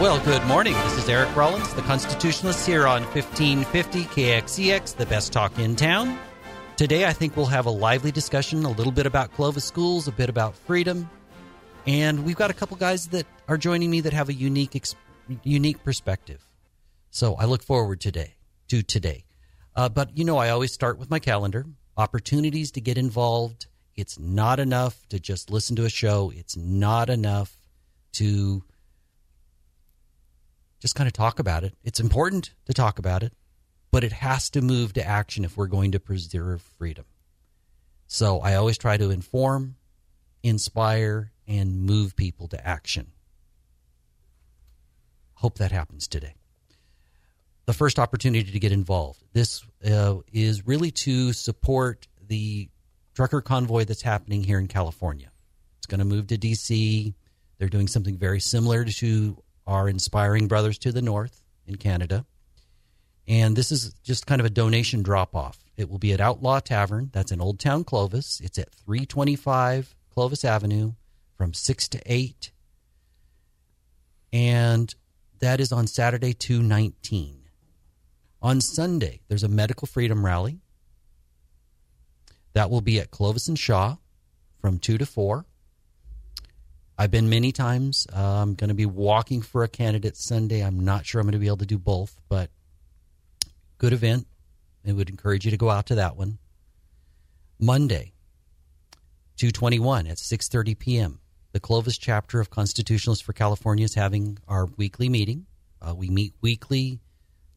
Well, good morning. This is Eric Rollins, the Constitutionalist, here on 1550 KXEX, the best talk in town. Today, I think we'll have a lively discussion, a little bit about Clovis schools, a bit about freedom, and we've got a couple guys that are joining me that have a unique, ex- unique perspective. So I look forward today to today. Uh, but you know, I always start with my calendar, opportunities to get involved. It's not enough to just listen to a show. It's not enough to just kind of talk about it. It's important to talk about it, but it has to move to action if we're going to preserve freedom. So I always try to inform, inspire, and move people to action. Hope that happens today. The first opportunity to get involved. This uh, is really to support the trucker convoy that's happening here in California. It's going to move to D.C. They're doing something very similar to our Inspiring Brothers to the North in Canada. And this is just kind of a donation drop off. It will be at Outlaw Tavern. That's in Old Town Clovis. It's at 325 Clovis Avenue from 6 to 8. And that is on Saturday, 219. On Sunday, there's a medical freedom rally. That will be at Clovis and Shaw from 2 to 4. I've been many times. Uh, I'm going to be walking for a candidate Sunday. I'm not sure I'm going to be able to do both, but good event. I would encourage you to go out to that one. Monday, 221 at 6:30 p.m. The Clovis chapter of Constitutionalists for California is having our weekly meeting. Uh, we meet weekly,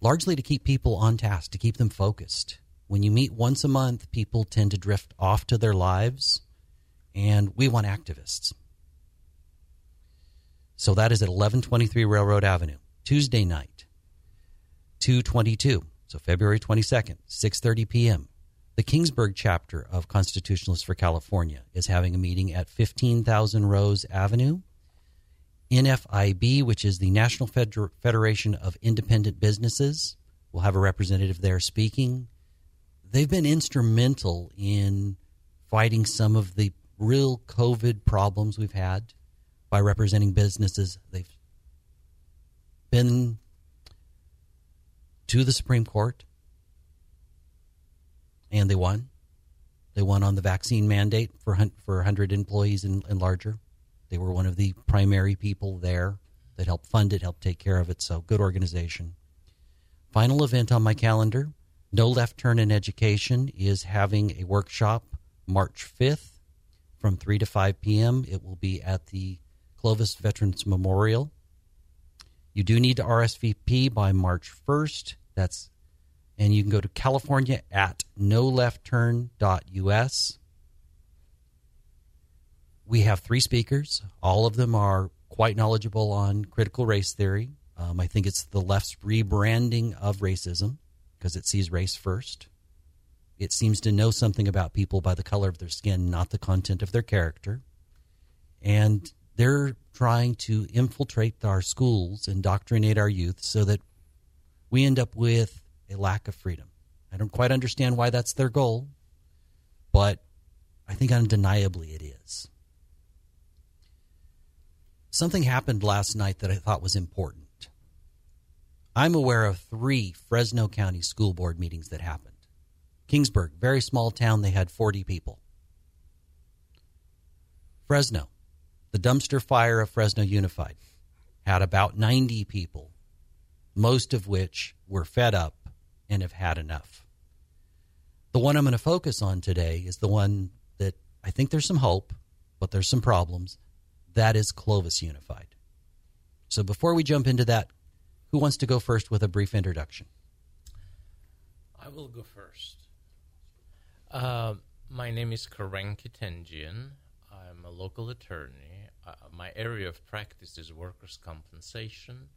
largely to keep people on task, to keep them focused. When you meet once a month, people tend to drift off to their lives, and we want activists. So that is at 1123 Railroad Avenue, Tuesday night, 222. So February 22nd, 6:30 p.m. The Kingsburg chapter of Constitutionalists for California is having a meeting at 15,000 Rose Avenue. NFIB, which is the National Feder- Federation of Independent Businesses, will have a representative there speaking. They've been instrumental in fighting some of the real COVID problems we've had by representing businesses. They've been to the Supreme Court and they won. They won on the vaccine mandate for for 100 employees and, and larger. They were one of the primary people there that helped fund it, helped take care of it. So good organization. Final event on my calendar: No Left Turn in Education is having a workshop March 5th from 3 to 5 p.m. It will be at the Clovis Veterans Memorial. You do need to RSVP by March 1st. That's and you can go to California at noleftturn.us. We have three speakers. All of them are quite knowledgeable on critical race theory. Um, I think it's the left's rebranding of racism because it sees race first. It seems to know something about people by the color of their skin, not the content of their character. And they're trying to infiltrate our schools, indoctrinate our youth so that we end up with a lack of freedom. I don't quite understand why that's their goal, but I think undeniably it is. Something happened last night that I thought was important. I'm aware of three Fresno County school board meetings that happened. Kingsburg, very small town, they had 40 people. Fresno, the dumpster fire of Fresno Unified, had about 90 people, most of which were fed up and have had enough. The one I'm going to focus on today is the one that I think there's some hope, but there's some problems. That is Clovis Unified. So before we jump into that, who wants to go first with a brief introduction? I will go first. Uh, my name is Karen Ketendjian. I'm a local attorney. Uh, my area of practice is workers' compensation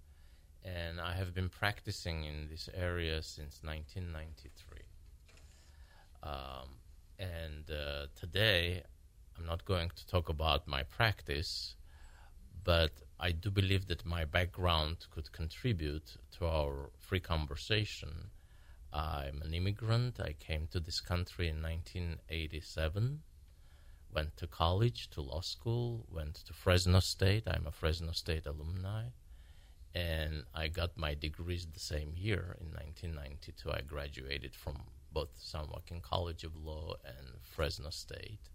and I have been practicing in this area since 1993. Um, and uh, today, I'm not going to talk about my practice, but I do believe that my background could contribute to our free conversation. I'm an immigrant. I came to this country in 1987, went to college, to law school, went to Fresno State. I'm a Fresno State alumni and I got my degrees the same year in 1992. I graduated from both San Joaquin College of Law and Fresno State.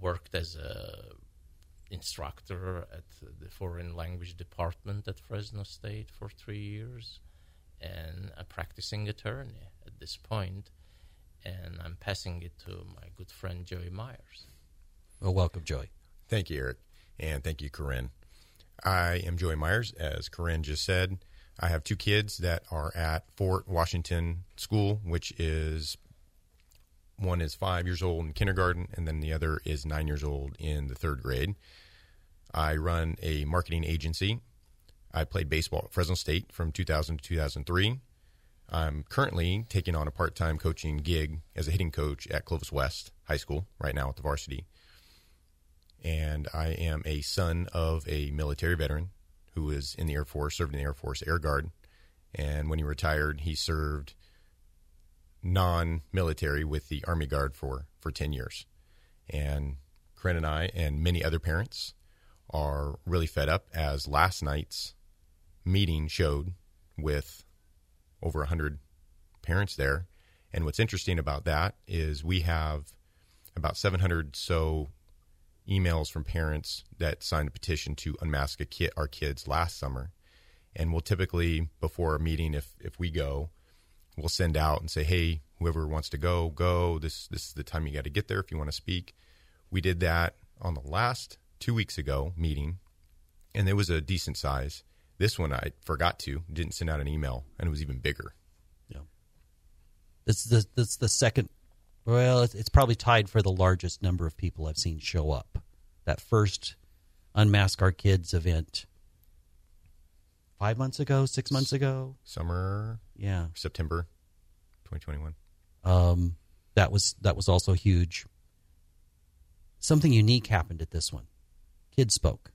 Worked as a instructor at the foreign language department at Fresno State for three years, and a practicing attorney at this point. And I'm passing it to my good friend Joey Myers. Well, welcome, Joey. Thank you, Eric, and thank you, Corinne. I am Joey Myers, as Corinne just said. I have two kids that are at Fort Washington School, which is one is five years old in kindergarten, and then the other is nine years old in the third grade. I run a marketing agency. I played baseball at Fresno State from 2000 to 2003. I'm currently taking on a part time coaching gig as a hitting coach at Clovis West High School right now at the varsity. And I am a son of a military veteran who was in the Air Force, served in the Air Force Air Guard. And when he retired, he served non military with the Army Guard for, for 10 years. And Corinne and I, and many other parents, are really fed up as last night's meeting showed with over 100 parents there. And what's interesting about that is we have about 700 so emails from parents that signed a petition to unmask a kid, our kids last summer. And we'll typically, before a meeting, if, if we go, we'll send out and say, hey, whoever wants to go, go. This, this is the time you got to get there if you want to speak. We did that on the last two weeks ago meeting, and it was a decent size. This one I forgot to, didn't send out an email, and it was even bigger. Yeah. This is the, this is the second well, it's, it's probably tied for the largest number of people I've seen show up. That first Unmask Our Kids event five months ago, six months ago, summer, yeah, September, twenty twenty one. Um, that was that was also huge. Something unique happened at this one. Kids spoke.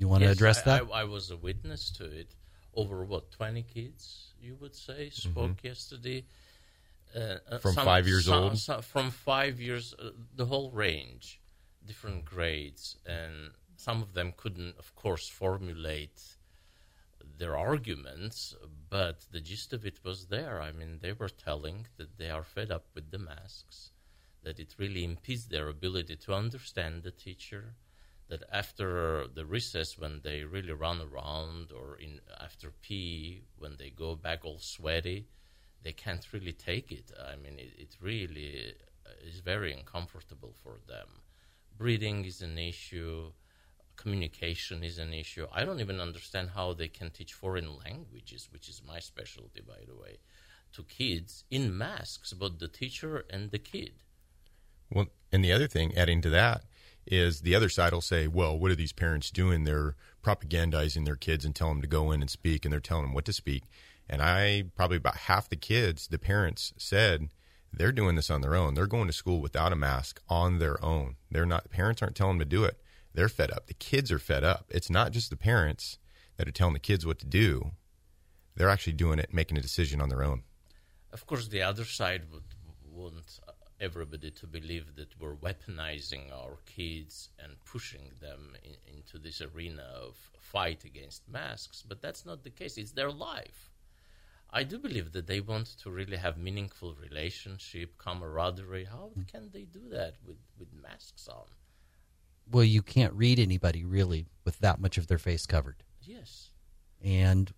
You want yes, to address I, that? I, I, was a witness to it. Over what twenty kids, you would say, spoke mm-hmm. yesterday uh, uh, from some, five years some, old. Some, from five years, uh, the whole range, different grades, and some of them couldn't, of course, formulate their arguments, but the gist of it was there. I mean, they were telling that they are fed up with the masks, that it really impedes their ability to understand the teacher, that after the recess, when they really run around, or in after PE, when they go back all sweaty, they can't really take it. I mean, it, it really uh, is very uncomfortable for them. Breathing is an issue. Communication is an issue. I don't even understand how they can teach foreign languages, which is my specialty, by the way, to kids in masks, both the teacher and the kid. Well, and the other thing, adding to that, is the other side will say, well, what are these parents doing? They're propagandizing their kids and telling them to go in and speak, and they're telling them what to speak. And I probably about half the kids, the parents said they're doing this on their own. They're going to school without a mask on their own. They're not parents aren't telling them to do it. They're fed up. The kids are fed up. It's not just the parents that are telling the kids what to do. They're actually doing it, making a decision on their own. Of course, the other side would want everybody to believe that we're weaponizing our kids and pushing them in, into this arena of fight against masks, but that's not the case. It's their life. I do believe that they want to really have meaningful relationship, camaraderie. How mm. can they do that with, with masks on? Well, you can't read anybody really with that much of their face covered. Yes. And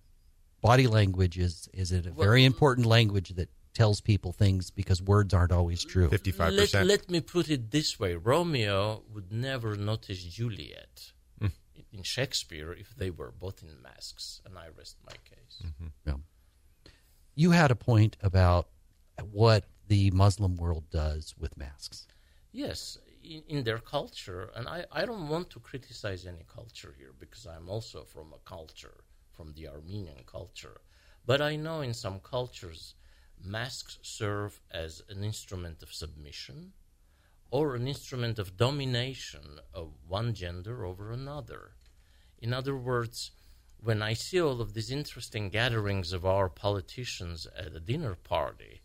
body language is is a well, very important language that tells people things because words aren't always true. 55%. Let, let me put it this way. Romeo would never notice Juliet mm. in Shakespeare if they were both in masks, and I rest my case. Mm-hmm. Yeah you had a point about what the Muslim world does with masks. Yes, in, in, their culture, and I, I don't want to criticize any culture here because I'm also from a culture, from the Armenian culture. But I know in some cultures, masks serve as an instrument of submission or an instrument of domination of one gender over another. In other words, when I see all of these interesting gatherings of our politicians at a dinner party,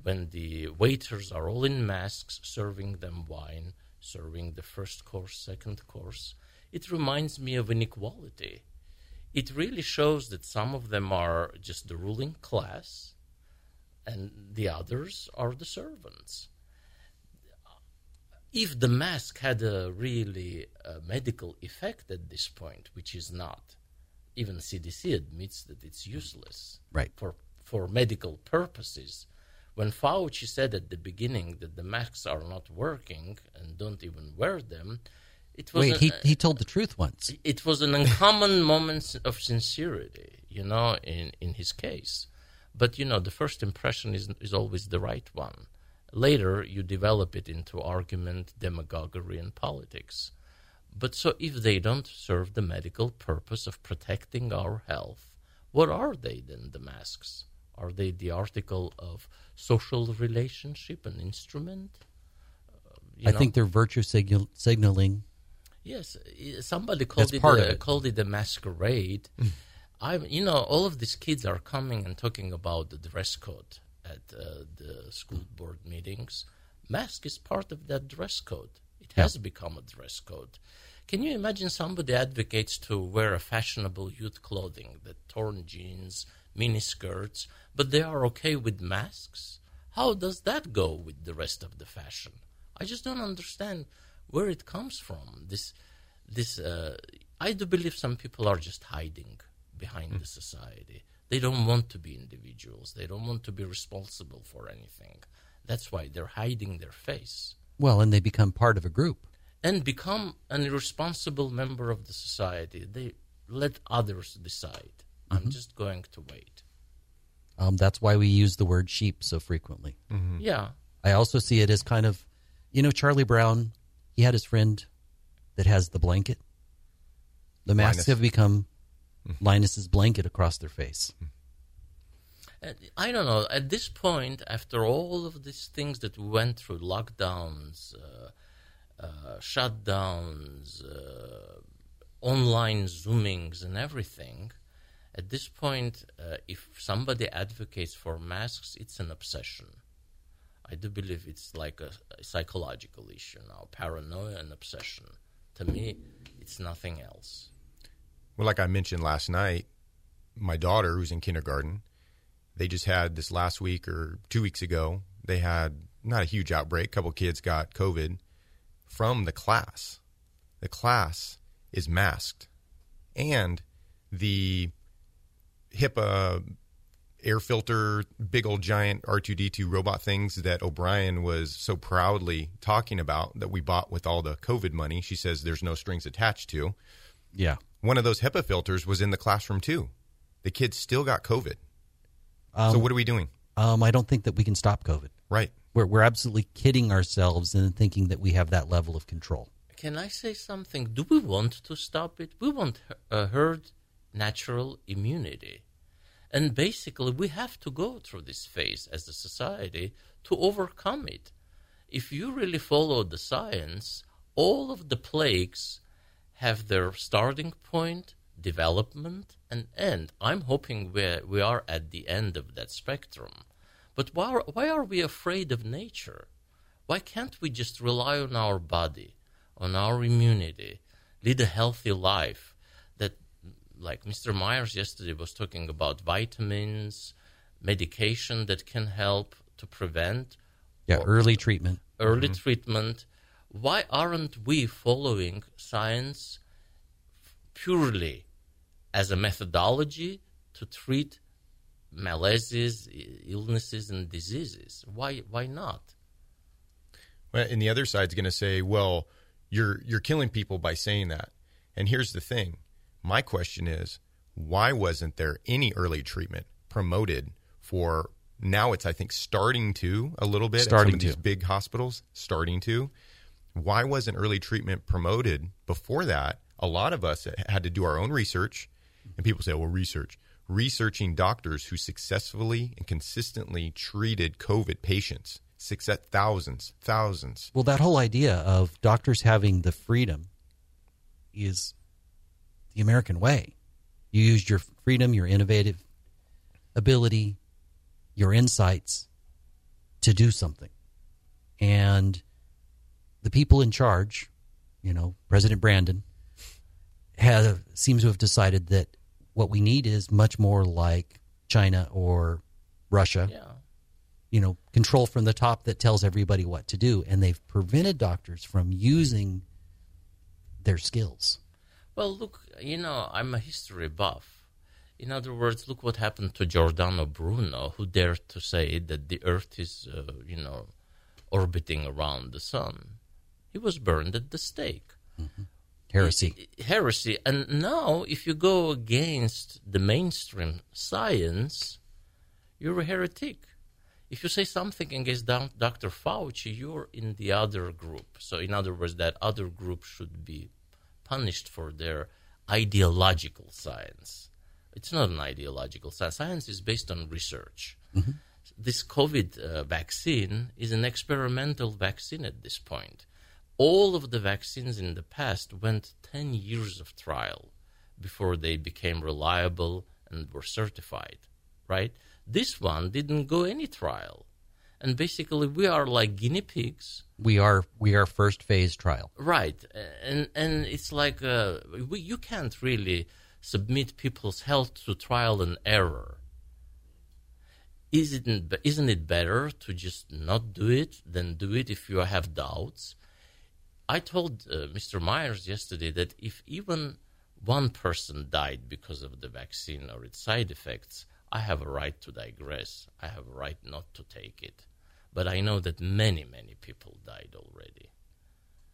when the waiters are all in masks serving them wine, serving the first course, second course, it reminds me of inequality. it really shows that some of them are just the ruling class and the others are the servants. If the mask had a really uh, medical effect at this point, which is not, even CDC admits that it's useless Right. for for medical purposes. When Fauci said at the beginning that the masks are not working and don't even wear them, it was Wait, a- he, he told the truth once. it was an uncommon moment of sincerity, you know, in, in his case. But, you know, the first impression is, is always the right one. Later, you develop it into argument, demagoguery, and politics. But so if they don't serve the medical purpose of protecting our health, what are they then, the masks? Are they the article of social relationship, an instrument? Uh, I know? think they're virtue signal, signaling. Yes, somebody called That's it a, it. called it a masquerade. I, you know, all of these kids are coming and talking about the dress code at uh, the school board meetings. Mask is part of that dress code. It has become a dress code. Can you imagine somebody advocates to wear a fashionable youth clothing, the torn jeans, mini skirts, but they are okay with masks? How does that go with the rest of the fashion? I just don't understand where it comes from. This, this. Uh, I do believe some people are just hiding behind hmm. the society. They don't want to be individuals. They don't want to be responsible for anything. That's why they're hiding their face Well, and they become part of a group. and become an irresponsible member of the society. They let others decide. I'm mm-hmm. just going to wait. Um, that's why we use the word sheep so frequently. Mm-hmm. Yeah. I also see it as kind of, you know, Charlie Brown, he had his friend that has the blanket. The masks Linus. have become Linus's blanket across their face. Uh, I don't know. At this point, after all of these things that we went through lockdowns, uh, uh, shutdowns, uh, online Zoomings, and everything at this point, uh, if somebody advocates for masks, it's an obsession. I do believe it's like a, a psychological issue now paranoia and obsession. To me, it's nothing else. Well, like I mentioned last night, my daughter, who's in kindergarten, they just had this last week or two weeks ago. They had not a huge outbreak. A couple kids got COVID from the class. The class is masked, and the HEPA air filter, big old giant R2D2 robot things that O'Brien was so proudly talking about that we bought with all the COVID money. She says there's no strings attached to Yeah. One of those HEPA filters was in the classroom too. The kids still got COVID. Um, so what are we doing? um, I don't think that we can stop COVID. Right. We're, we're absolutely kidding ourselves in thinking that we have that level of control. Can I say something? Do we want to stop it? We want a herd natural immunity. And basically, we have to go through this phase as a society to overcome it. If you really follow the science, all of the plagues have their starting point, development, and end. I'm hoping we we are at the end of that spectrum. But why are, why are we afraid of nature? Why can't we just rely on our body, on our immunity, lead a healthy life? That, like Mr. Myers yesterday was talking about vitamins, medication that can help to prevent Yeah, early treatment. early mm-hmm. treatment. Why aren't we following science purely as a methodology to treat maladies, illnesses, and diseases? Why? Why not? Well, and the other side's going to say, "Well, you're you're killing people by saying that." And here's the thing: my question is, why wasn't there any early treatment promoted for? Now it's I think starting to a little bit Starting at some of these to. big hospitals starting to. Why wasn't early treatment promoted before that? A lot of us had to do our own research, and people say, "Well, research." Researching doctors who successfully and consistently treated COVID patients, success uh, thousands, thousands. Well, that whole idea of doctors having the freedom is the American way. You used your freedom, your innovative ability, your insights to do something. And the people in charge, you know, President Brandon, have, seems to have decided that what we need is much more like China or Russia. Yeah. You know, control from the top that tells everybody what to do, and they've prevented doctors from using their skills. Well, look, you know, I'm a history buff. In other words, look what happened to Giordano Bruno, who dared to say that the Earth is, uh, you know, orbiting around the sun. He was burned at the stake. Heresy. Heresy. And now, if you go against the mainstream science, you're a heretic. If you say something against Dr. Fauci, you're in the other group. So, in other words, that other group should be punished for their ideological science. It's not an ideological science. Science is based on research. This COVID uh, vaccine is an experimental vaccine at this point. All of the vaccines in the past went 10 years of trial before they became reliable and were certified, right? This one didn't go any trial. And basically, we are like guinea pigs We are we are first phase trial. Right, and and it's like uh, we, you can't really submit people's health to trial and error. Isn't isn't it better to just not do it than do it if you have doubts? I told uh, Mr. Myers yesterday that if even one person died because of the vaccine or its side effects, I have a right to digress. I have a right not to take it. But I know that many, many people died already.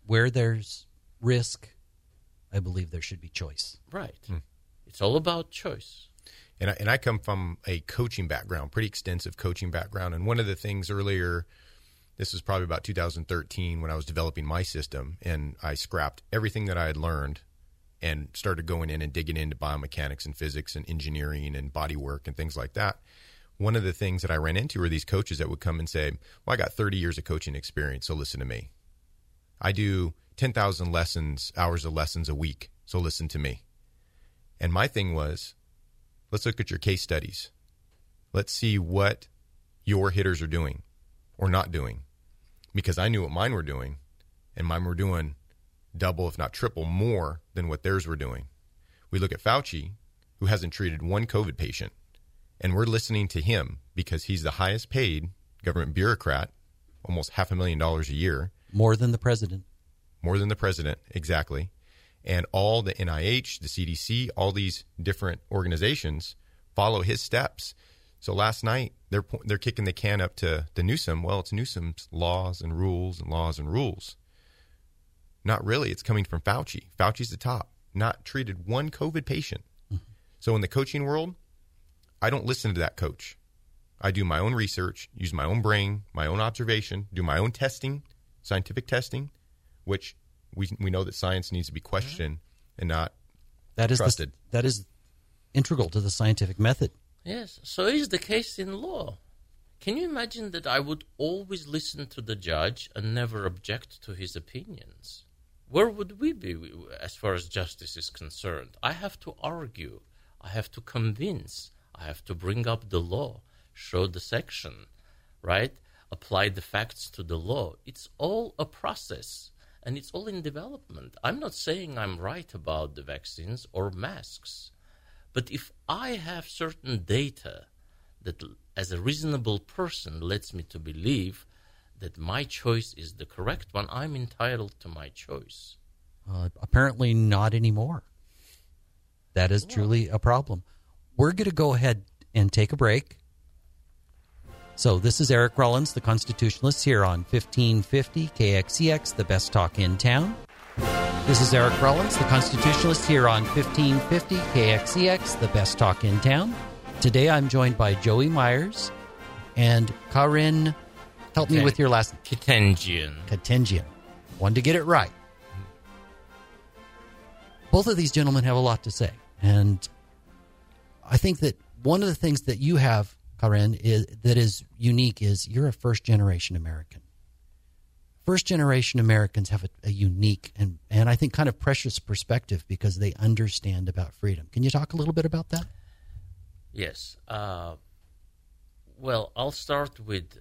Where there's risk, I believe there should be choice. Right. It's all about choice. And I, and I come from a coaching background, pretty extensive coaching background. And one of the things earlier, this was probably about 2013 when I was developing my system, and I scrapped everything that I had learned and started going in and digging into biomechanics and physics and engineering and body work and things like that. One of the things that I ran into were these coaches that would come and say, Well, I got 30 years of coaching experience, so listen to me. I do 10,000 lessons, hours of lessons a week, so listen to me. And my thing was, let's look at your case studies. Let's see what your hitters are doing or not doing. Because I knew what mine were doing, and mine were doing double, if not triple, more than what theirs were doing. We look at Fauci, who hasn't treated one COVID patient, and we're listening to him because he's the highest paid government bureaucrat, almost half a million dollars a year, More than the president. more than the president, exactly. And all the NIH, the CDC, all these different organizations follow his steps. So last night they're they're kicking the can up to the Newsom. Well, it's Newsom's laws and rules and laws and rules. Not really. It's coming from Fauci. Fauci's the top. Not treated one COVID patient. So in the coaching world, I don't listen to that coach. I do my own research, use my own brain, my own observation, do my own testing, scientific testing, which we we know that science needs to be questioned and not That is the, Trusted. that is integral to the scientific method. Yes, so is the case in law. Can you imagine that I would always listen to the judge and never object to his opinions? Where would we be as far as justice is concerned? I have to argue, I have to convince, I have to bring up the law, show the section, right? Apply the facts to the law. It's all a process and it's all in development. I'm not saying I'm right about the vaccines or masks. But if I have certain data that, as a reasonable person, lets me to believe that my choice is the correct one, I'm entitled to my choice. Uh, apparently, not anymore. That is truly a problem. We're going to go ahead and take a break. So, this is Eric Rollins, the Constitutionalist, here on 1550 KXEX, the best talk in town. This is Eric Rollins, the Constitutionalist, here on 1550 KXEX, the best talk in town. Today I'm joined by Joey Myers and Karin. Help me with your last Kitengian. Ketendjian. One to get it right. Both of these gentlemen have a lot to say. And I think that one of the things that you have, Karen, is that is unique is you're a first generation American. First generation Americans have a, a unique and, and I think kind of precious perspective because they understand about freedom. Can you talk a little bit about that? Yes. Uh, well, I'll start with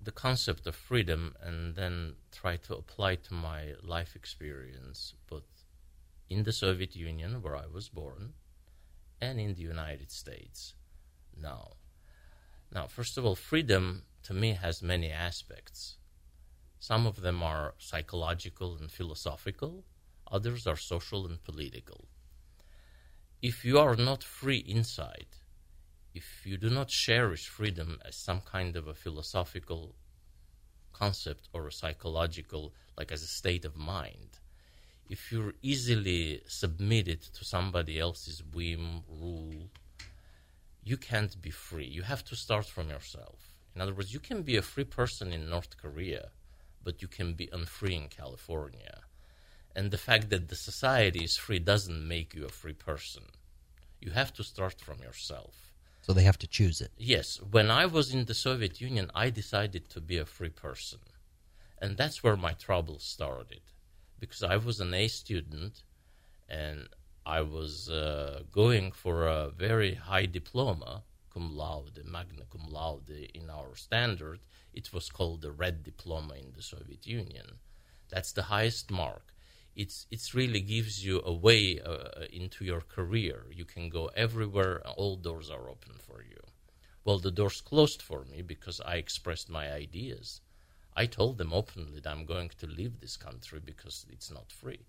the concept of freedom and then try to apply to my life experience, both in the Soviet Union, where I was born, and in the United States now. Now, first of all, freedom to me has many aspects. Some of them are psychological and philosophical, others are social and political. If you are not free inside, if you do not cherish freedom as some kind of a philosophical concept or a psychological, like as a state of mind, if you're easily submitted to somebody else's whim, rule, you can't be free. You have to start from yourself. In other words, you can be a free person in North Korea, but you can be unfree in California. And the fact that the society is free doesn't make you a free person. You have to start from yourself. So they have to choose it. Yes, when I was in the Soviet Union, I decided to be a free person. And that's where my trouble started because I was an A student and I was uh, going for a very high diploma, cum laude, magna cum laude in our standard. It was called the red diploma in the Soviet Union. That's the highest mark. It's it really gives you a way uh, into your career. You can go everywhere. All doors are open for you. Well, the doors closed for me because I expressed my ideas I told them openly that I'm going to leave this country because it's not free.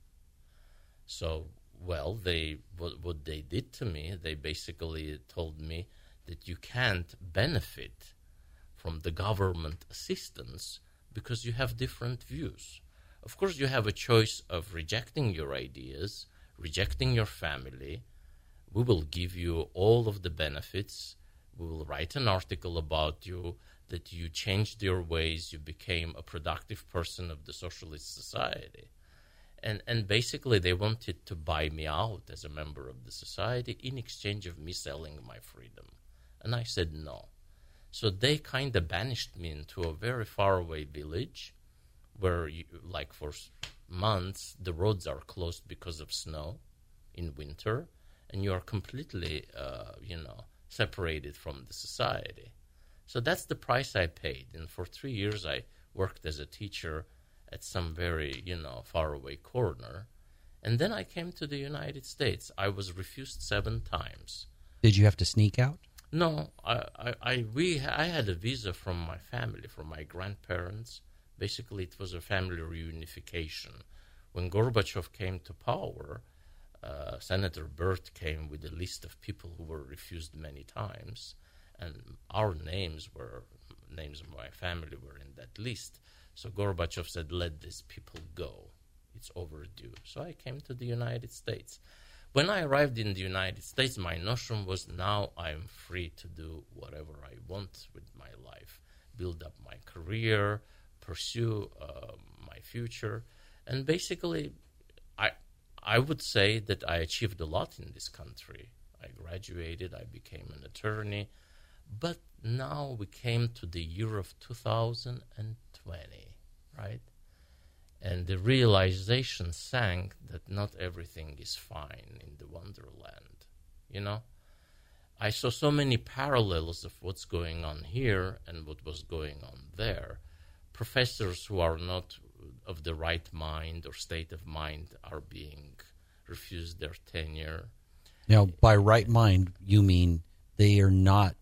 So, well, they what, what they did to me, they basically told me that you can't benefit from the government assistance because you have different views. Of course, you have a choice of rejecting your ideas, rejecting your family. We will give you all of the benefits. We will write an article about you that you changed your ways, you became a productive person of the socialist society. And, and basically, they wanted to buy me out as a member of the society in exchange of me selling my freedom. And I said no. So they kind of banished me into a very faraway village where, you, like, for months, the roads are closed because of snow in winter, and you are completely, uh, you know, separated from the society. So that's the price I paid. And for three years, I worked as a teacher at some very, you know, faraway corner. And then I came to the United States. I was refused seven times. Did you have to sneak out? No, I, I, I, we, I had a visa from my family, from my grandparents. Basically, it was a family reunification. When Gorbachev came to power, uh, Senator Burt came with a list of people who were refused many times and our names were names of my family were in that list. So Gorbachev said, "Let these people go. It's overdue." So I came to the United States. When I arrived in the United States, my notion was now I'm free to do whatever I want with my life, build up my career, pursue uh, my future, and basically, I I would say that I achieved a lot in this country. I graduated, I became an attorney, but now we came to the year of 2020, right? And the realization sank that not everything is fine in the Wonderland, you know? I saw so many parallels of what's going on here and what was going on there. Professors who are not of the right mind or state of mind are being refused their tenure. Now, by right mind, you mean they are not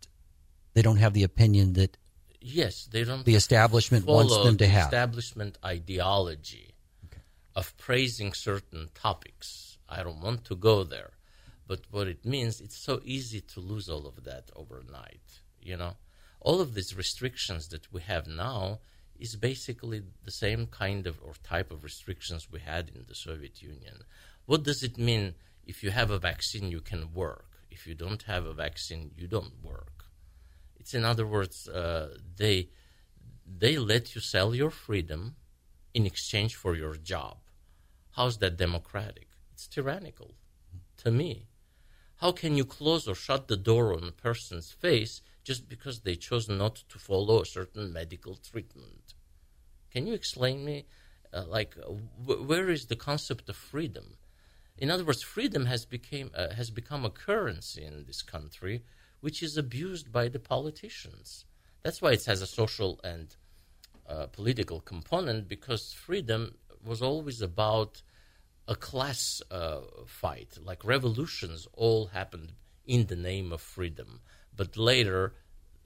they don't have the opinion that yes, they don't. The establishment wants them to have establishment ideology okay. of praising certain topics. I don't want to go there, but what it means, it's so easy to lose all of that overnight. You know, all of these restrictions that we have now is basically the same kind of or type of restrictions we had in the Soviet Union. What does it mean if you have a vaccine, you can work? If you don't have a vaccine, you don't work. It's in other words, uh, they they let you sell your freedom in exchange for your job. How's that democratic? It's tyrannical to me. How can you close or shut the door on a person's face just because they chose not to follow a certain medical treatment? Can you explain me, uh, like, uh, where is the concept of freedom? In other words, freedom has became uh, has become a currency in this country which is abused by the politicians. That's why it has a social and uh, political component because freedom was always about a class uh, fight. Like revolutions all happened in the name of freedom. But later,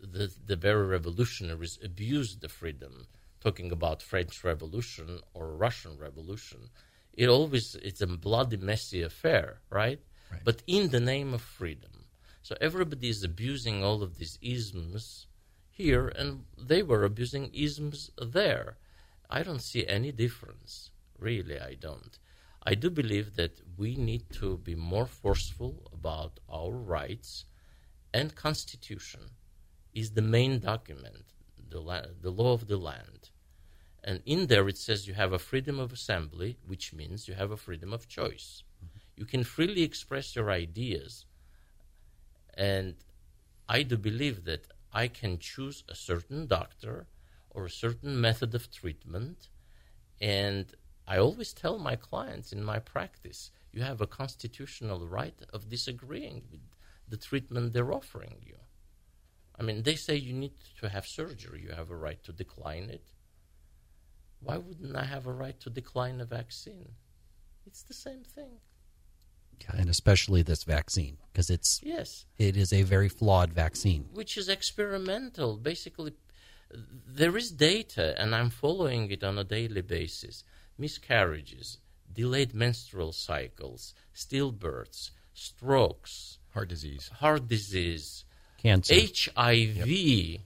the, the very revolutionaries abused the freedom, talking about French Revolution or Russian Revolution. It always it's a bloody, messy affair, right? Right. But in the name of freedom. So everybody is abusing all of these isms here, and they were abusing isms there. I don't see any difference. Really, I don't. I do believe that we need to be more forceful about our rights, and Constitution is the main document, the, la- the law of the land. And in there it says you have a freedom of assembly, which means you have a freedom of choice. Mm-hmm. You can freely express your ideas. And I do believe that I can choose a certain doctor or a certain method of treatment. And I always tell my clients in my practice you have a constitutional right of disagreeing with the treatment they're offering you. I mean, they say you need to have surgery, you have a right to decline it. Why wouldn't I have a right to decline a vaccine? It's the same thing. Yeah, and especially this vaccine because it's Yes. it is a very flawed vaccine. which is experimental. Basically, there is data, and I'm following it on a daily basis. Miscarriages, delayed menstrual cycles, stillbirths, strokes, Heart disease. heart disease, Cancer. HIV,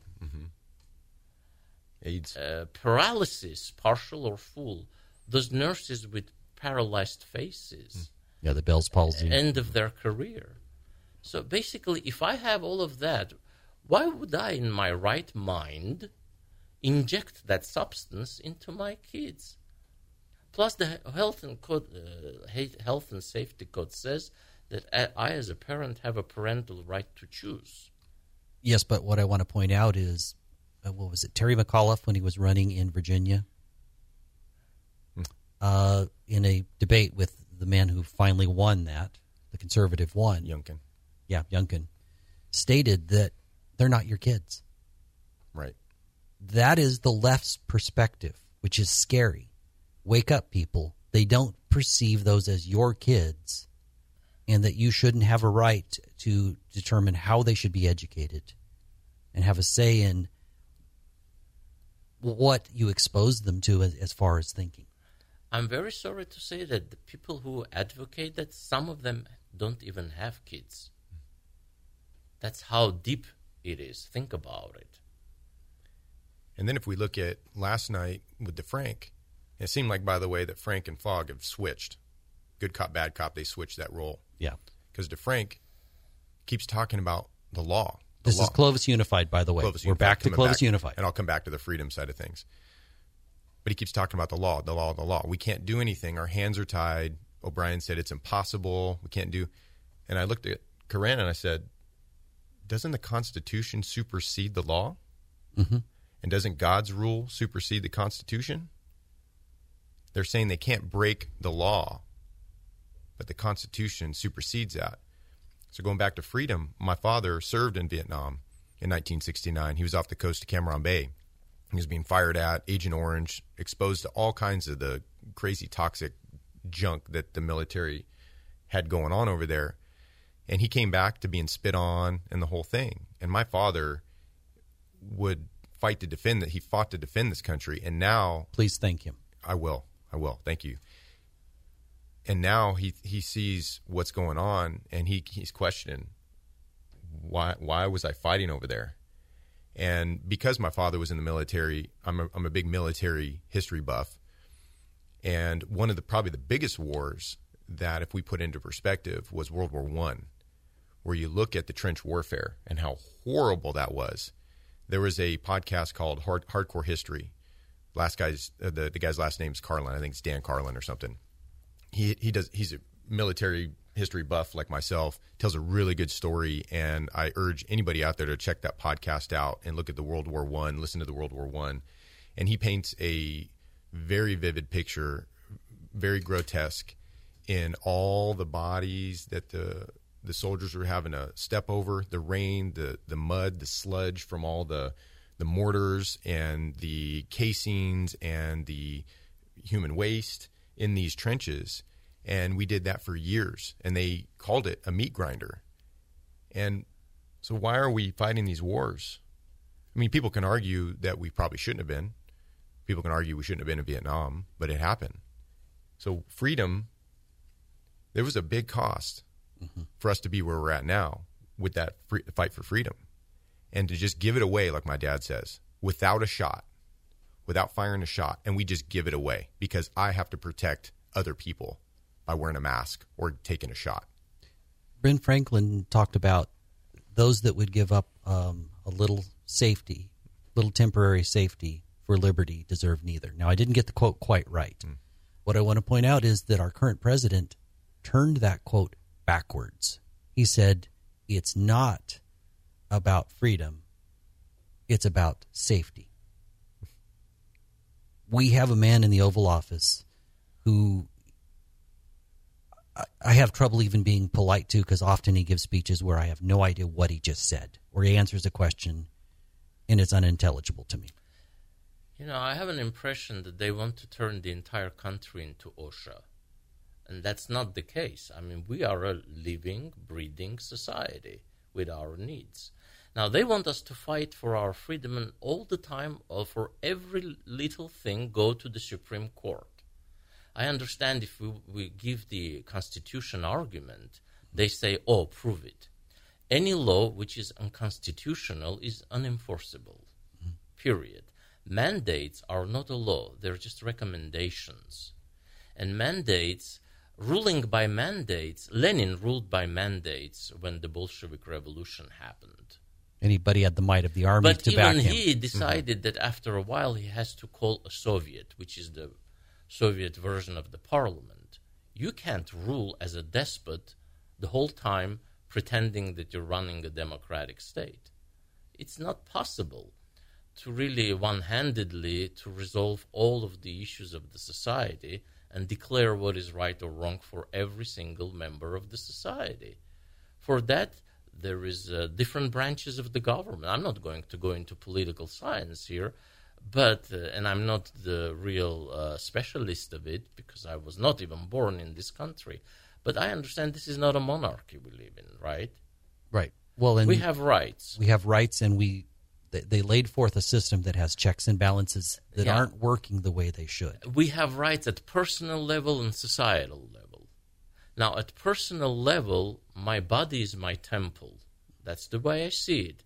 AIDS. uh, paralysis, partial or full. Those nurses with paralyzed faces. Yeah, the Bell's palsy. end of their career. So basically, if I have all of that, why would I, in my right mind, inject that substance into my kids? Plus, the health and code, uh, health and safety code says that I, I, as a parent, have a parental right to choose. Yes, but what I want to point out is, uh, what was it? Terry McAuliffe when he was running in Virginia, uh, in a debate with the man who finally won that, the conservative one, Youngkin. yeah, Youngkin, stated that they're not your kids. Right. That is the left's perspective, which is scary. Wake up, people. They don't perceive those as your kids, and that you shouldn't have a right to determine how they should be educated and have a say in what you expose them to as, as far as thinking. I'm very sorry to say that the people who advocate that, some of them don't even have kids. That's how deep it is. Think about it. And then if we look at last night with DeFrank, it seemed like, by the way, that Frank and Fogg have switched. Good cop, bad cop, they switched that role. Yeah. Because DeFrank keeps talking about the law. The This law. is Clovis Unified, by the way. Clovis We're Unified, back to coming Clovis back. Unified. And I'll come back to the freedom side of things. But he keeps talking about the law, the law, the law. We can't do anything. Our hands are tied. O'Brien said it's impossible. We can't do. And I looked at Corinne and I said, doesn't the Constitution supersede the law? Mm-hmm. And doesn't God's rule supersede the Constitution? They're saying they can't break the law, but the Constitution supersedes that. So going back to freedom, my father served in Vietnam in 1969. He was off the coast of Cam Bay. He was being fired at, Agent Orange, exposed to all kinds of the crazy toxic junk that the military had going on over there. And he came back to being spit on and the whole thing. And my father would fight to defend that. He fought to defend this country. And now Please thank him. I will. I will. Thank you. And now he he sees what's going on, and he he's questioning why why was I fighting over there? And because my father was in the military, I'm a, I'm a big military history buff. And one of the probably the biggest wars that, if we put into perspective, was World War One, where you look at the trench warfare and how horrible that was. There was a podcast called Hard, Hardcore History last guy's uh, the the guy's last name's Carlin. I think it's Dan Carlin or something. He he does he's a military history buff like myself. Tells a really good story, and I urge anybody out there to check that podcast out and look at the World War One, listen to the World War One, and he paints a very vivid picture, very grotesque, in all the bodies that the the soldiers were having to step over, the rain, the the mud, the sludge from all the the mortars and the casings and the human waste in these trenches. And we did that for years. And they called it a meat grinder. And so, why are we fighting these wars? I mean, people can argue that we probably shouldn't have been. People can argue we shouldn't have been in Vietnam, but it happened. So, freedom, there was a big cost mm-hmm. for us to be where we're at now with that free, fight for freedom. And to just give it away, like my dad says, without a shot, without firing a shot, and we just give it away because I have to protect other people by wearing a mask or taking a shot. Ben Franklin talked about those that would give up um, a little safety, little temporary safety for liberty deserve neither. Now, I didn't get the quote quite right. Mm. What I want to point out is that our current president turned that quote backwards. He said, It's not about freedom, it's about safety. We have a man in the Oval Office who I have trouble even being polite to because often he gives speeches where I have no idea what he just said, or he answers a question and it's unintelligible to me. You know, I have an impression that they want to turn the entire country into OSHA. And that's not the case. I mean, we are a living, breathing society with our needs. Now, they want us to fight for our freedom and all the time, or for every little thing, go to the Supreme Court. I understand if we, we give the Constitution argument, they say, oh, prove it. Any law which is unconstitutional is unenforceable, mm-hmm. period. Mandates are not a law, they're just recommendations. And mandates, ruling by mandates, Lenin ruled by mandates when the Bolshevik Revolution happened. Anybody had the might of the army but to back him. But even he decided mm-hmm. that after a while he has to call a Soviet, which is the Soviet version of the parliament. You can't rule as a despot the whole time pretending that you're running a democratic state. It's not possible to really one-handedly to resolve all of the issues of the society and declare what is right or wrong for every single member of the society. For that, there is uh, different branches of the government. I'm not going to go into political science here, but uh, and I'm not the real uh, specialist of it because I was not even born in this country. But I understand this is not a monarchy we live in, right? Right. Well, and we have rights. We have rights, and we they, they laid forth a system that has checks and balances that yeah. aren't working the way they should. We have rights at personal level and societal level. Now, at personal level, my body is my temple. That's the way I see it.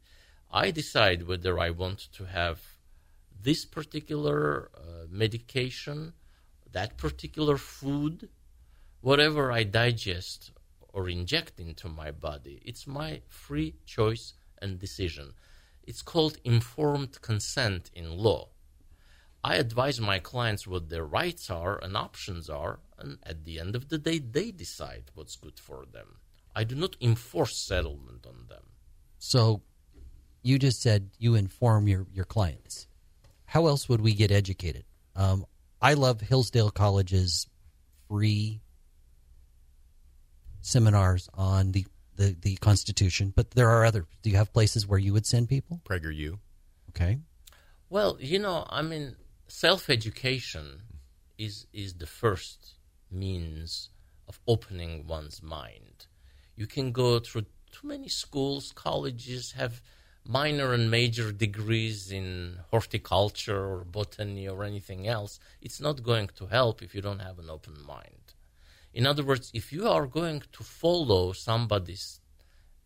I decide whether I want to have this particular uh, medication, that particular food, whatever I digest or inject into my body, it's my free choice and decision. It's called informed consent in law. I advise my clients what their rights are and options are, and at the end of the day, they decide what's good for them. I do not enforce settlement on them. So, you just said you inform your, your clients how else would we get educated? Um, I love Hillsdale College's free seminars on the, the, the Constitution, but there are other. Do you have places where you would send people? PragerU. Okay. Well, you know, I mean, self education is is the first means of opening one's mind. You can go through too many schools, colleges have minor and major degrees in horticulture or botany or anything else, it's not going to help if you don't have an open mind. In other words, if you are going to follow somebody's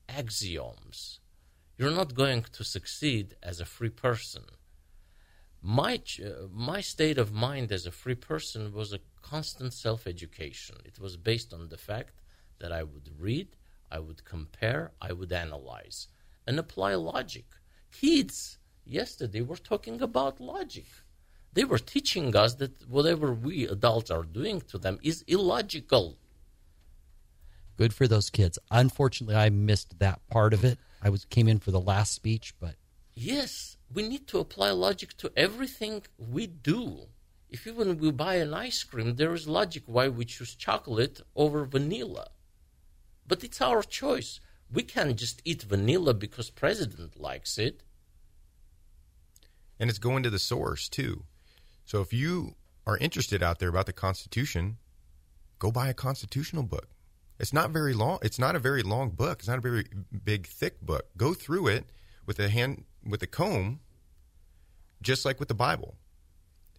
axioms, you're not going to succeed as a free person. My, uh, my state of mind as a free person was a constant self education. It was based on the fact that I would read, I would compare, I would analyze and apply logic. Kids yesterday were talking about logic. They were teaching us that whatever we adults are doing to them is illogical. Good for those kids. Unfortunately, I missed that part of it. I was came in for the last speech, but yes, we need to apply logic to everything we do. If even we buy an ice cream, there is logic why we choose chocolate over vanilla. But it's our choice we can't just eat vanilla because president likes it. And it's going to the source too. So if you are interested out there about the Constitution, go buy a constitutional book. It's not very long. It's not a very long book. It's not a very big, thick book. Go through it with a hand with a comb, just like with the Bible.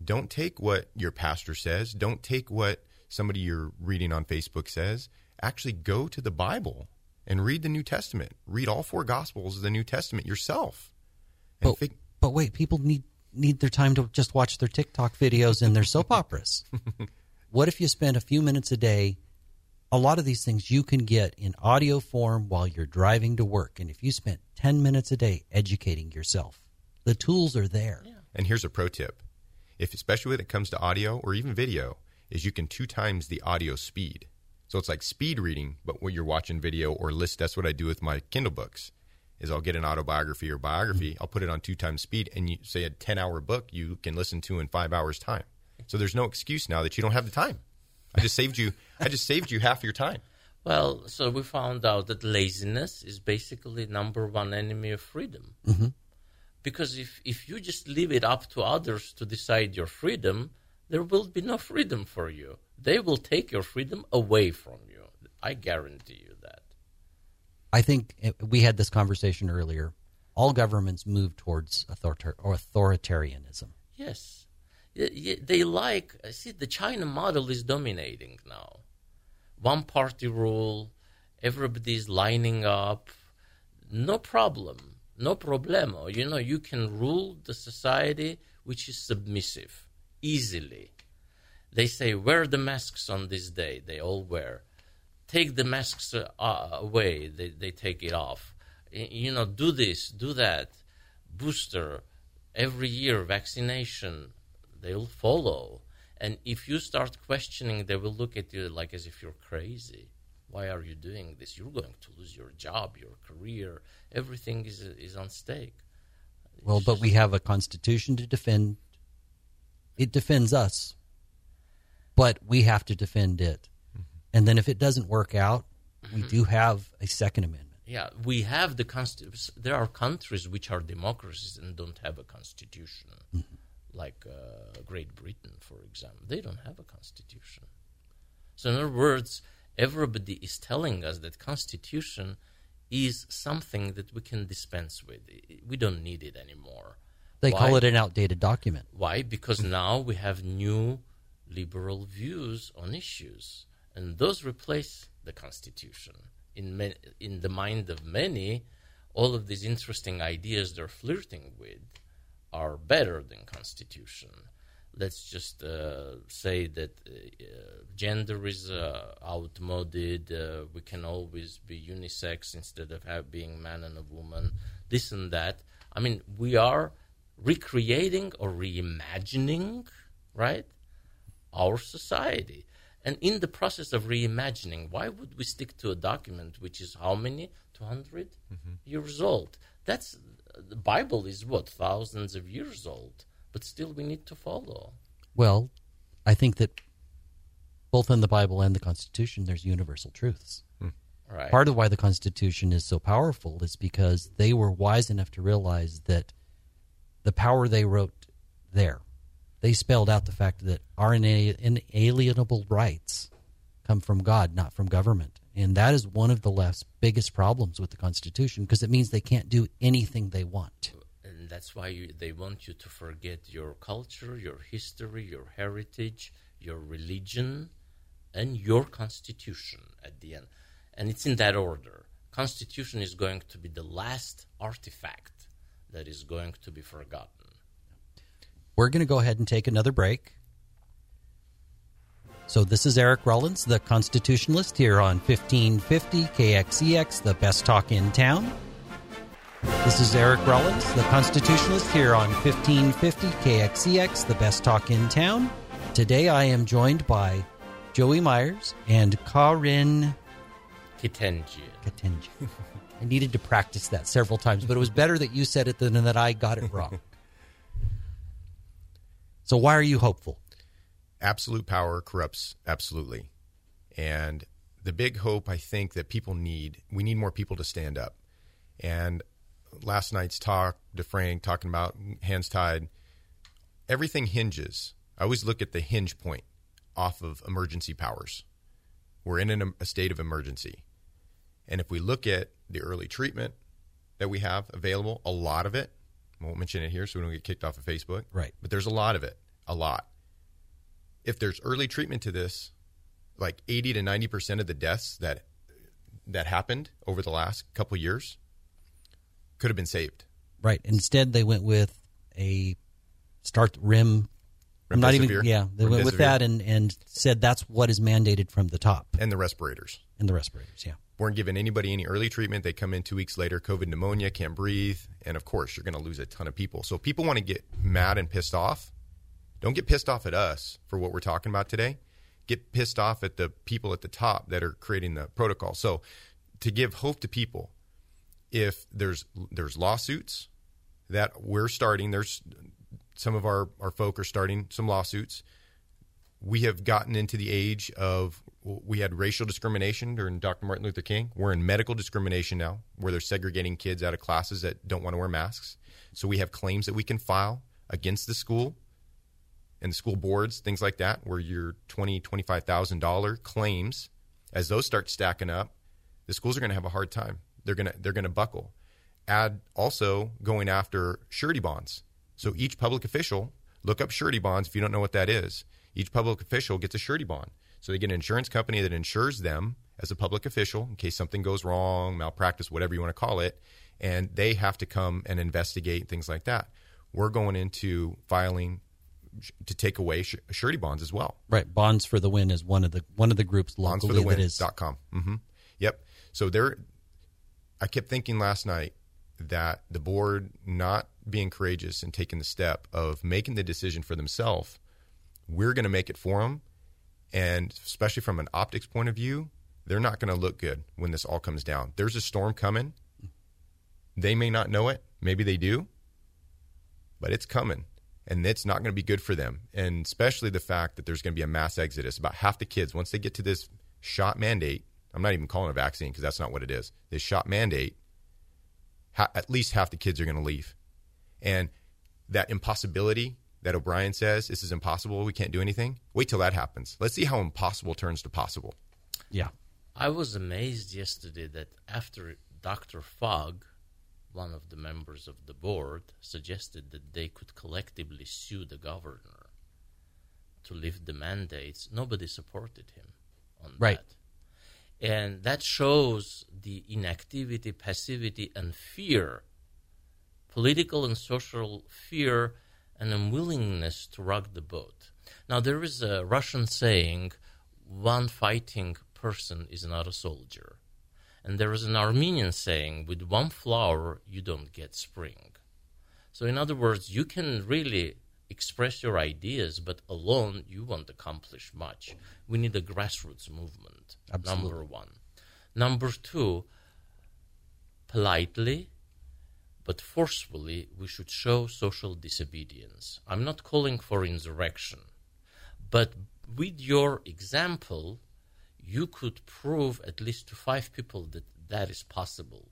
Don't take what your pastor says. Don't take what somebody you're reading on Facebook says. Actually, go to the Bible and read the New Testament. Read all four Gospels of the New Testament yourself. And But, fig- but wait, people need need their time to just watch their TikTok videos and their soap operas. what if you spend a few minutes a day? A lot of these things you can get in audio form while you're driving to work. And if you spent 10 minutes a day educating yourself, the tools are there. And here's a pro tip. If especially when it comes to audio or even video, is you can two times the audio speed. So it's like speed reading, but when you're watching video or list, that's what I do with my Kindle books. Is I'll get an autobiography or biography, mm-hmm. I'll put it on two times speed, and you say a ten hour book you can listen to in five hours time. So there's no excuse now that you don't have the time. I just saved you. I just saved you half your time. Well, so we found out that laziness is basically number one enemy of freedom. Mm-hmm. Because if, if you just leave it up to others to decide your freedom, there will be no freedom for you. They will take your freedom away from you. I guarantee you that. I think we had this conversation earlier. All governments move towards authoritar- or authoritarianism. Yes. They like, see, the China model is dominating now. One party rule, everybody's lining up, no problem, no problemo. You know, you can rule the society which is submissive easily. They say, wear the masks on this day, they all wear. Take the masks uh, away, they, they take it off. You know, do this, do that, booster, every year vaccination, they'll follow. And if you start questioning, they will look at you like as if you're crazy. Why are you doing this? You're going to lose your job, your career. Everything is is on stake. Well, but we have a constitution to defend. It defends us, but we have to defend it. Mm-hmm. And then if it doesn't work out, we mm-hmm. do have a Second Amendment. Yeah, we have the constitution. There are countries which are democracies and don't have a constitution, mm-hmm. like uh, Great Britain, for example. They don't have a constitution. So, in other words, everybody is telling us that constitution is something that we can dispense with. We don't need it anymore. They call it an outdated document. Why? Because now we have new liberal views on issues, and those replace the Constitution. In ma- in the mind of many, all of these interesting ideas they're flirting with are better than Constitution. Let's just uh, say that uh, uh, gender is uh, outmoded. Uh, we can always be unisex instead of have, being man and a woman. This and that. I mean, we are recreating or reimagining, right, our society. And in the process of reimagining, why would we stick to a document which is how many? 200 mm-hmm. years old. That's the Bible is what thousands of years old, but still we need to follow. Well, I think that both in the Bible and the Constitution, there's universal truths. Hmm. Right. Part of why the Constitution is so powerful is because they were wise enough to realize that the power they wrote there, they spelled out the fact that our inalienable rights come from God, not from government. And that is one of the left's biggest problems with the Constitution because it means they can't do anything they want. and that's why you, they want you to forget your culture, your history, your heritage, your religion, and your constitution at the end. And it's in that order. Constitution is going to be the last artifact that is going to be forgotten. We're going to go ahead and take another break. So, this is Eric Rollins, the constitutionalist, here on 1550 KXEX, the best talk in town. This is Eric Rollins, the constitutionalist, here on 1550 KXEX, the best talk in town. Today I am joined by Joey Myers and Karin Ketendjian. Katenji. I needed to practice that several times, but it was better that you said it than that I got it wrong. So, why are you hopeful? absolute power corrupts absolutely. And the big hope I think that people need, we need more people to stand up. And last night's talk, DeFrank talking about hands tied, everything hinges. I always look at the hinge point off of emergency powers. We're in an, a state of emergency. And if we look at the early treatment that we have available, a lot of it, I won't mention it here so we don't get kicked off of Facebook. Right. But there's a lot of it, a lot. If there's early treatment to this, like 80 to 90% of the deaths that that happened over the last couple years could have been saved. Right. Instead, they went with a start rim. I'm not even. Yeah, they went with that and and said that's what is mandated from the top And the respirators. And the respirators. Yeah. Weren't giving anybody any early treatment. They come in two weeks later, COVID pneumonia, can't breathe, and of course you're going to lose a ton of people. So people want to get mad and pissed off, don't get pissed off at us for what we're talking about today. Get pissed off at the people at the top that are creating the protocol. So to give hope to people, if there's there's lawsuits that we're starting, there's some of our, our folk are starting some lawsuits we have gotten into the age of we had racial discrimination during Dr. Martin Luther King. We're in medical discrimination now, where they're segregating kids out of classes that don't want to wear masks. So we have claims that we can file against the school and the school boards, things like that, where your twenty twenty five thousand dollar claims, as those start stacking up, the schools are going to have a hard time. They're going to they're going to buckle. Add also going after surety bonds. So each public official look up surety bonds if you don't know what that is. Each public official gets a surety bond. So they get an insurance company that insures them as a public official in case something goes wrong, malpractice, whatever you want to call it, and they have to come and investigate things like that. We're going into filing to take away surety bonds as well. Right. Bonds for the Win is one of the one of the groups locally that is. bondsforthewin.com. Mm-hmm. Yep. So there, I kept thinking last night that the board not being courageous and taking the step of making the decision for themselves, we're going to make it for them, and especially from an optics point of view, they're not going to look good when this all comes down. There's a storm coming. They may not know it. Maybe they do, but it's coming. And it's not going to be good for them. And especially the fact that there's going to be a mass exodus. About half the kids, once they get to this shot mandate, I'm not even calling a vaccine because that's not what it is. This shot mandate, ha- at least half the kids are going to leave. And that impossibility that O'Brien says, this is impossible, we can't do anything, wait till that happens. Let's see how impossible turns to possible. Yeah. I was amazed yesterday that after Dr. Fogg, one of the members of the board, suggested that they could collectively sue the governor to lift the mandates, nobody supported him on Right. that. And that shows the inactivity, passivity, and fear, political and social fear, and unwillingness to rock the boat. Now, there is a Russian saying, one fighting person is not a soldier. And there is an Armenian saying, with one flower, you don't get spring. So, in other words, you can really express your ideas, but alone you won't accomplish much. We need a grassroots movement, Absolutely. number one. Number two, politely but forcefully, we should show social disobedience. I'm not calling for insurrection, but with your example, you could prove at least to five people that that is possible.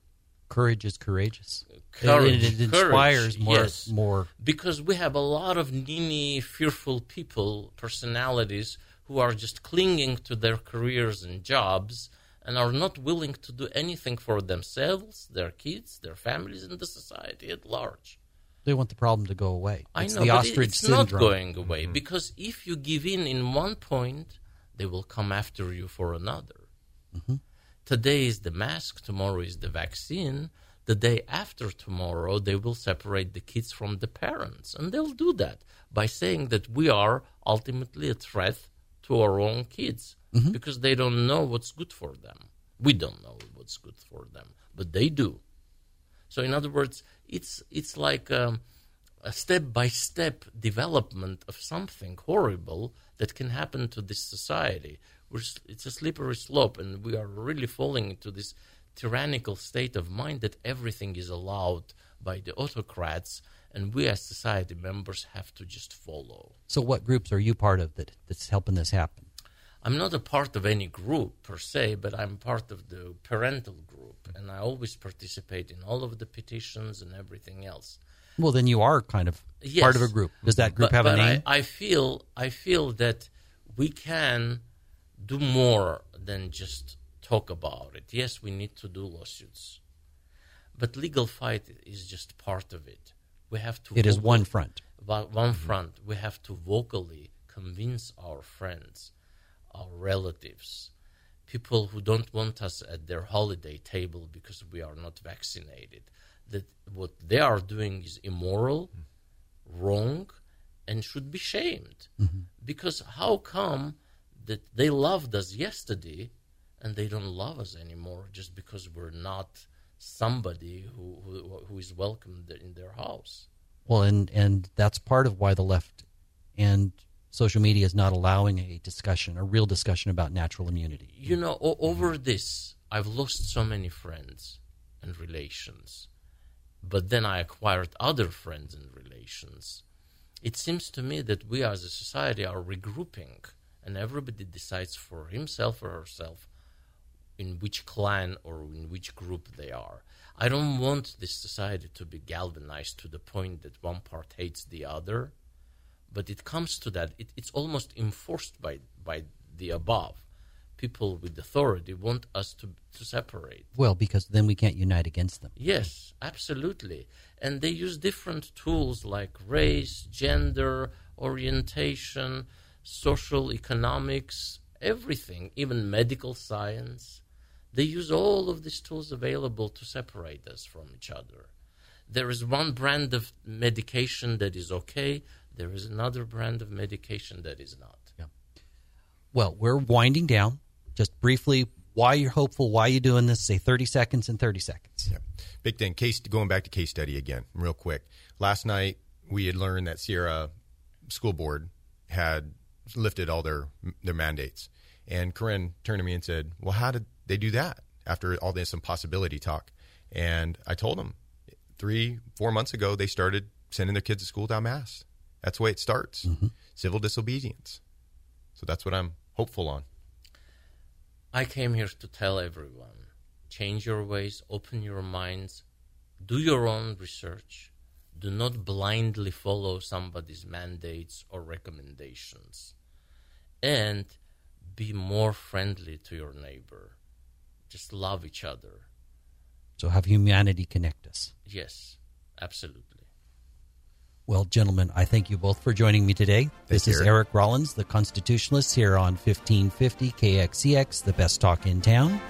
Courage is courageous. Courage, It, it courage, inspires more. yes. More. because we have a lot of needy, fearful people, personalities who are just clinging to their careers and jobs and are not willing to do anything for themselves, their kids, their families, and the society at large. They want the problem to go away. I It's know, the ostrich it's syndrome. not going away mm-hmm. because if you give in in one point, they will come after you for another. Mm-hmm. Today is the mask, tomorrow is the vaccine. The day after tomorrow, they will separate the kids from the parents, and they'll do that by saying that we are ultimately a threat to our own kids because they don't know what's good for them. We don't know what's good for them, but they do. So, in other words, it's it's like um, a step by step development of something horrible that can happen to this society. We're, it's a slippery slope, and we are really falling into this tyrannical state of mind that everything is allowed by the autocrats, and we as society members have to just follow. So, what groups are you part of that that's helping this happen? I'm not a part of any group per se, but I'm part of the parental group, and I always participate in all of the petitions and everything else. Well, then you are kind of Yes. part of a group. Does that group but, have a name? I, I feel I feel that we can do more than just talk about it. Yes, we need to do lawsuits, but legal fight is just part of it. We have to. It is one front. One front. We have to vocally convince our friends, our relatives, people who don't want us at their holiday table because we are not vaccinated, that what they are doing is immoral, wrong, and should be shamed. Mm-hmm. Because how come that they loved us yesterday and they don't love us anymore just because we're not somebody who, who, who is welcomed in their house? Well, and and that's part of why the left and social media is not allowing a discussion, a real discussion about natural immunity. You know, o- over this, I've lost so many friends and relations. But then I acquired other friends and relations. It seems to me that we as a society are regrouping, and everybody decides for himself or herself in which clan or in which group they are. I don't want this society to be galvanized to the point that one part hates the other, but it comes to that. It, it's almost enforced by, by the above. People with authority want us to, to separate. Well, because then we can't unite against them. Yes, absolutely. And they use different tools like race, gender, orientation, social economics, everything, even medical science. They use all of these tools available to separate us from each other. There is one brand of medication that is okay, there is another brand of medication that is not. Yeah. Well, we're winding down. Just briefly, why you're hopeful, why you're doing this? Say 30 seconds and 30 seconds. Yep. Big thing. Case going back to case study again, real quick. Last night we had learned that Sierra School Board had lifted all their their mandates, and Corinne turned to me and said, "Well, how did they do that after all this impossibility talk?" And I told them three, four months ago they started sending their kids to school down masks. That's the way it starts. Mm-hmm. Civil disobedience. So that's what I'm hopeful on. I came here to tell everyone change your ways, open your minds, do your own research. Do not blindly follow somebody's mandates or recommendations. And be more friendly to your neighbor. Just love each other. So have humanity connect us. Yes, absolutely. Well, gentlemen, I thank you both for joining me today. this is Eric. Eric Rollins, the Constitutionalist, here on 1550 KXEX, the best talk in town.